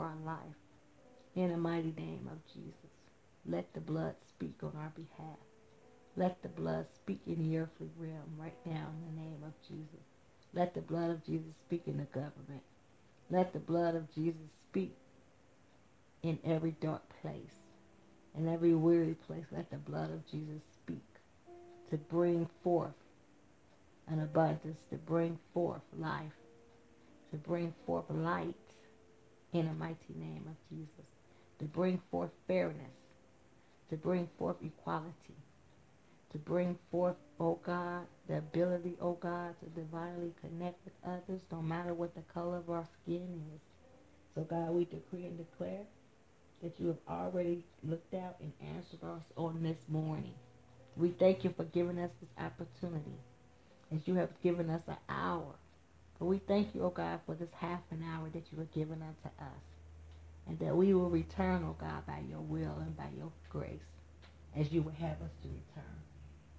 our life. In the mighty name of Jesus, let the blood speak on our behalf. Let the blood speak in the earthly realm right now in the name of Jesus. Let the blood of Jesus speak in the government. Let the blood of Jesus speak in every dark place, in every weary place. Let the blood of Jesus speak to bring forth an abundance, to bring forth life, to bring forth light in the mighty name of Jesus, to bring forth fairness, to bring forth equality, to bring forth, oh God, the ability, oh God, to divinely connect with others, no matter what the color of our skin is. So God, we decree and declare that you have already looked out and answered us on this morning. We thank you for giving us this opportunity as you have given us an hour but we thank you, O oh God, for this half an hour that you have given unto us. And that we will return, O oh God, by your will and by your grace, as you would have us to return,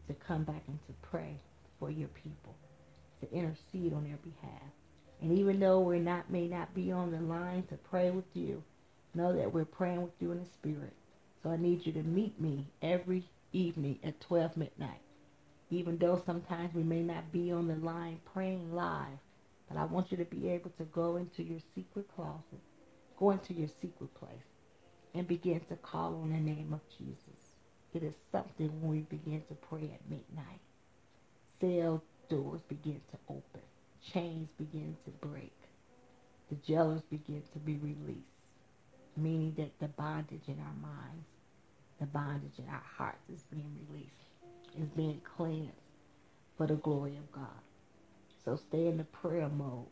to come back and to pray for your people, to intercede on their behalf. And even though we not may not be on the line to pray with you, know that we're praying with you in the spirit. So I need you to meet me every evening at 12 midnight. Even though sometimes we may not be on the line praying live, but I want you to be able to go into your secret closet, go into your secret place, and begin to call on the name of Jesus. It is something when we begin to pray at midnight. Cell doors begin to open. Chains begin to break. The jailers begin to be released. Meaning that the bondage in our minds, the bondage in our hearts is being released, is being cleansed for the glory of God. So stay in the prayer mode.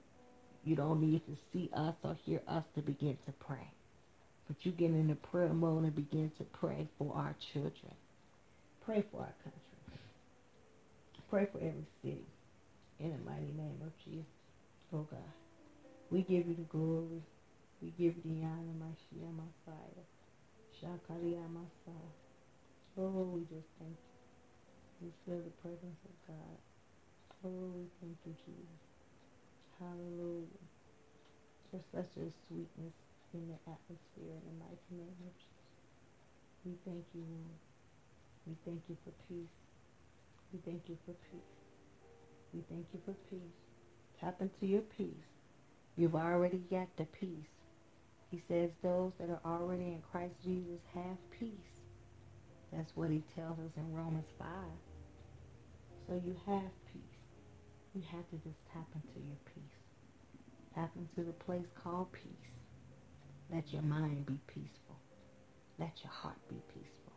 You don't need to see us or hear us to begin to pray. But you get in the prayer mode and begin to pray for our children. Pray for our country. Pray for every city. In the mighty name of Jesus. Oh God. We give you the glory. We give you the honor, my Messiah. Shakaria Messiah. Oh, we just thank you. We feel the presence of God. Oh, thank you, Jesus. Hallelujah. There's such a sweetness in the atmosphere in the Jesus. We thank you, Lord. We thank you for peace. We thank you for peace. We thank you for peace. Tap into your peace. You've already got the peace. He says those that are already in Christ Jesus have peace. That's what he tells us in Romans 5. So you have. You have to just tap into your peace. Tap into the place called peace. Let your mind be peaceful. Let your heart be peaceful.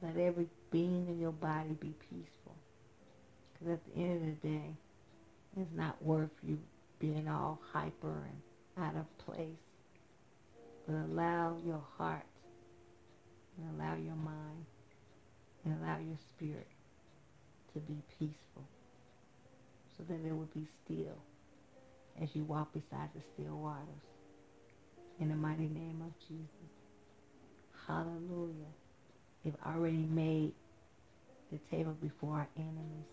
Let every being in your body be peaceful. Because at the end of the day, it's not worth you being all hyper and out of place. But allow your heart and allow your mind and allow your spirit to be peaceful so that it would be still as you walk beside the still waters. In the mighty name of Jesus. Hallelujah. You've already made the table before our enemies.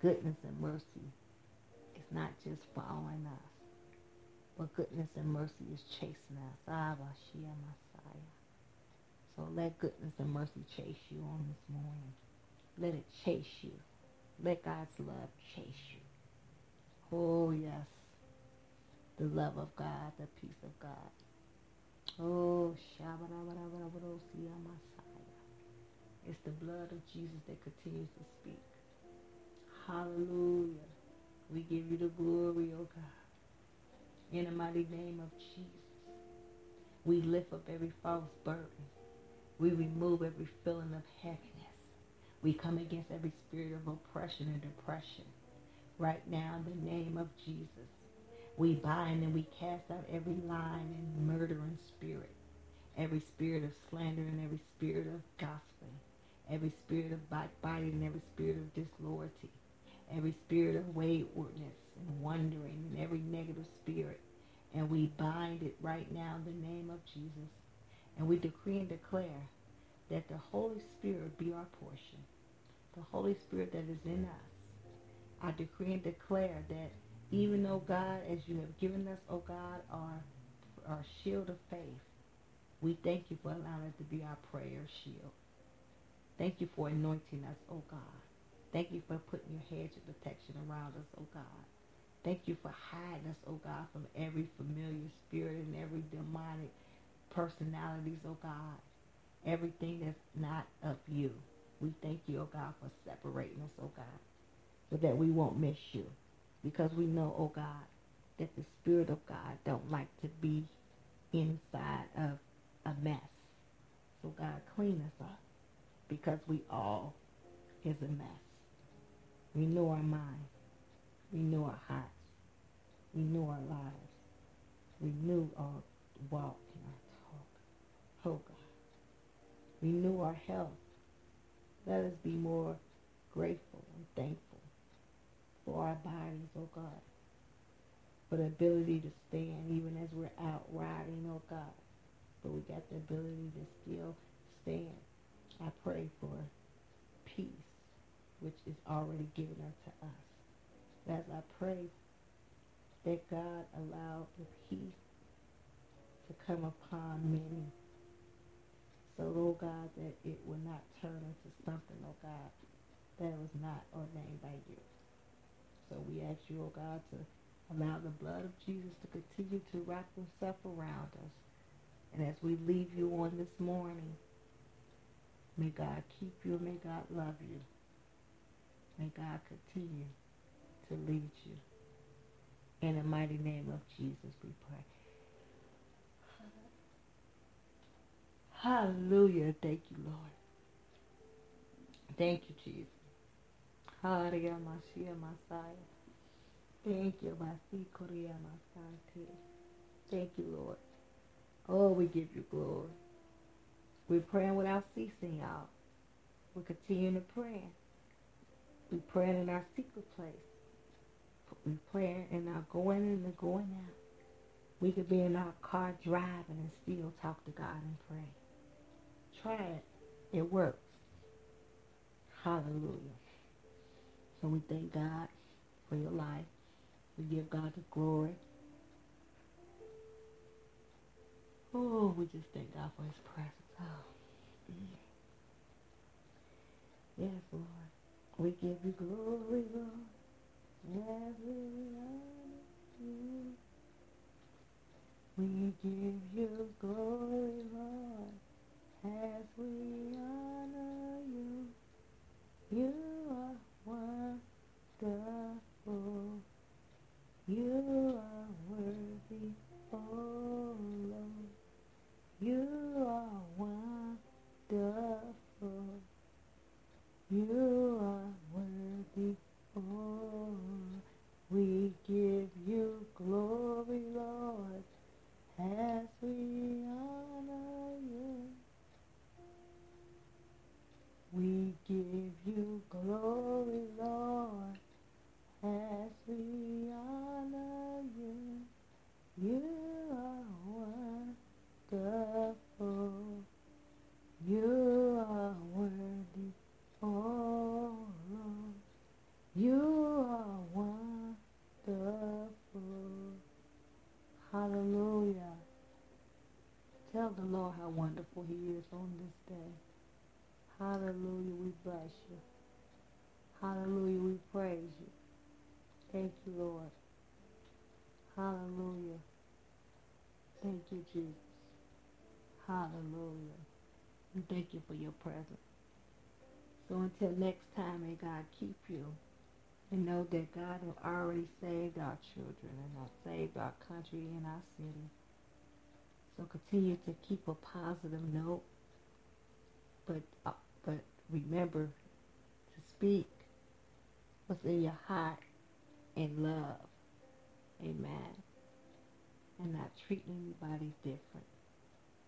Goodness and mercy is not just following us, but goodness and mercy is chasing us. Abba, Shia, Messiah. So let goodness and mercy chase you on this morning. Let it chase you. Let God's love chase you. Oh, yes. The love of God, the peace of God. Oh, it's the blood of Jesus that continues to speak. Hallelujah. We give you the glory, oh God. In the mighty name of Jesus. We lift up every false burden. We remove every feeling of heaviness. We come against every spirit of oppression and depression right now in the name of Jesus. We bind and we cast out every lying and murdering spirit, every spirit of slander and every spirit of gossiping, every spirit of backbiting and every spirit of disloyalty, every spirit of waywardness and wandering and every negative spirit. And we bind it right now in the name of Jesus. And we decree and declare that the Holy Spirit be our portion. The Holy Spirit that is in us. I decree and declare that even though God, as you have given us, oh God, our, our shield of faith, we thank you for allowing it to be our prayer shield. Thank you for anointing us, oh God. Thank you for putting your hedge of protection around us, oh God. Thank you for hiding us, oh God, from every familiar spirit and every demonic personalities, oh God. Everything that's not of you. We thank you, oh God, for separating us, oh God, so that we won't miss you. Because we know, oh God, that the Spirit of God don't like to be inside of a mess. So God, clean us up because we all is a mess. We know our minds. know our hearts. We know our lives. Renew our walk and our talk. Oh God. Renew our health. Let us be more grateful and thankful for our bodies, oh God. For the ability to stand even as we're out riding, oh God. But we got the ability to still stand. I pray for peace, which is already given unto us. As I pray that God allow the peace to come upon many. Lord God, that it will not turn into something, oh God, that was not ordained by you. So we ask you, oh God, to allow the blood of Jesus to continue to wrap himself around us. And as we leave you on this morning, may God keep you, may God love you. May God continue to lead you. In the mighty name of Jesus, we pray. Hallelujah. Thank you, Lord. Thank you, Jesus. Hallelujah, Mashiach, Messiah. Thank you, Masi Korea, Masai. Thank you, Lord. Oh, we give you glory. We're praying without ceasing, y'all. We're continuing to pray. We're praying in our secret place. We're praying in our going in and going out. We could be in our car driving and still talk to God and pray. Try it. It works. Hallelujah. So we thank God for your life. We give God the glory. Oh, we just thank God for his presence. Oh. Yes, Lord. We give you glory, Lord. We give you glory, Lord as we honor you. You are wonderful. You are worthy, oh Lord. You are wonderful. You are worthy, oh We give you glory, Lord, as we honor you. We give you glory, Lord, as we honor you. You are wonderful. You are worthy, oh Lord. You are wonderful. Hallelujah. Tell the Lord how wonderful he is on this day. Hallelujah, we bless you. Hallelujah, we praise you. Thank you, Lord. Hallelujah. Thank you, Jesus. Hallelujah. We thank you for your presence. So until next time, may God keep you. And know that God has already saved our children and has saved our country and our city. So continue to keep a positive note. But uh, but remember to speak what's in your heart in love. Amen. and not treating anybody different.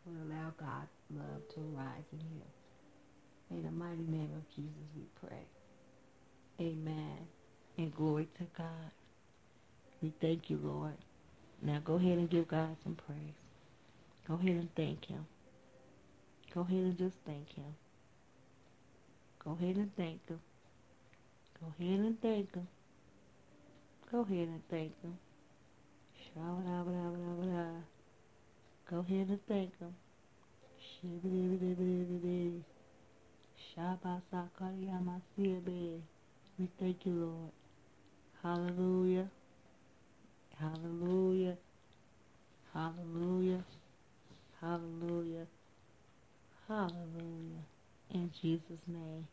We'll allow God's love to arise in you. In the mighty name of Jesus we pray. Amen. And glory to God. We thank you, Lord. Now go ahead and give God some praise. Go ahead and thank him. Go ahead and just thank him. Go ahead and thank him. Go ahead and thank him. Go ahead and thank him. Go ahead and thank him. We thank you, Lord. Hallelujah. Hallelujah. Hallelujah. Hallelujah. Hallelujah. In Jesus' name.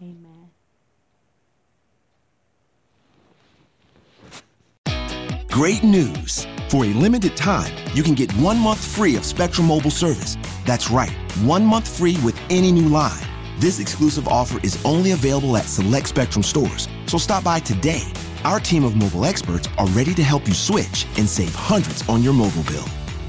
Amen. Great news! For a limited time, you can get one month free of Spectrum Mobile service. That's right, one month free with any new line. This exclusive offer is only available at select Spectrum stores, so stop by today. Our team of mobile experts are ready to help you switch and save hundreds on your mobile bill.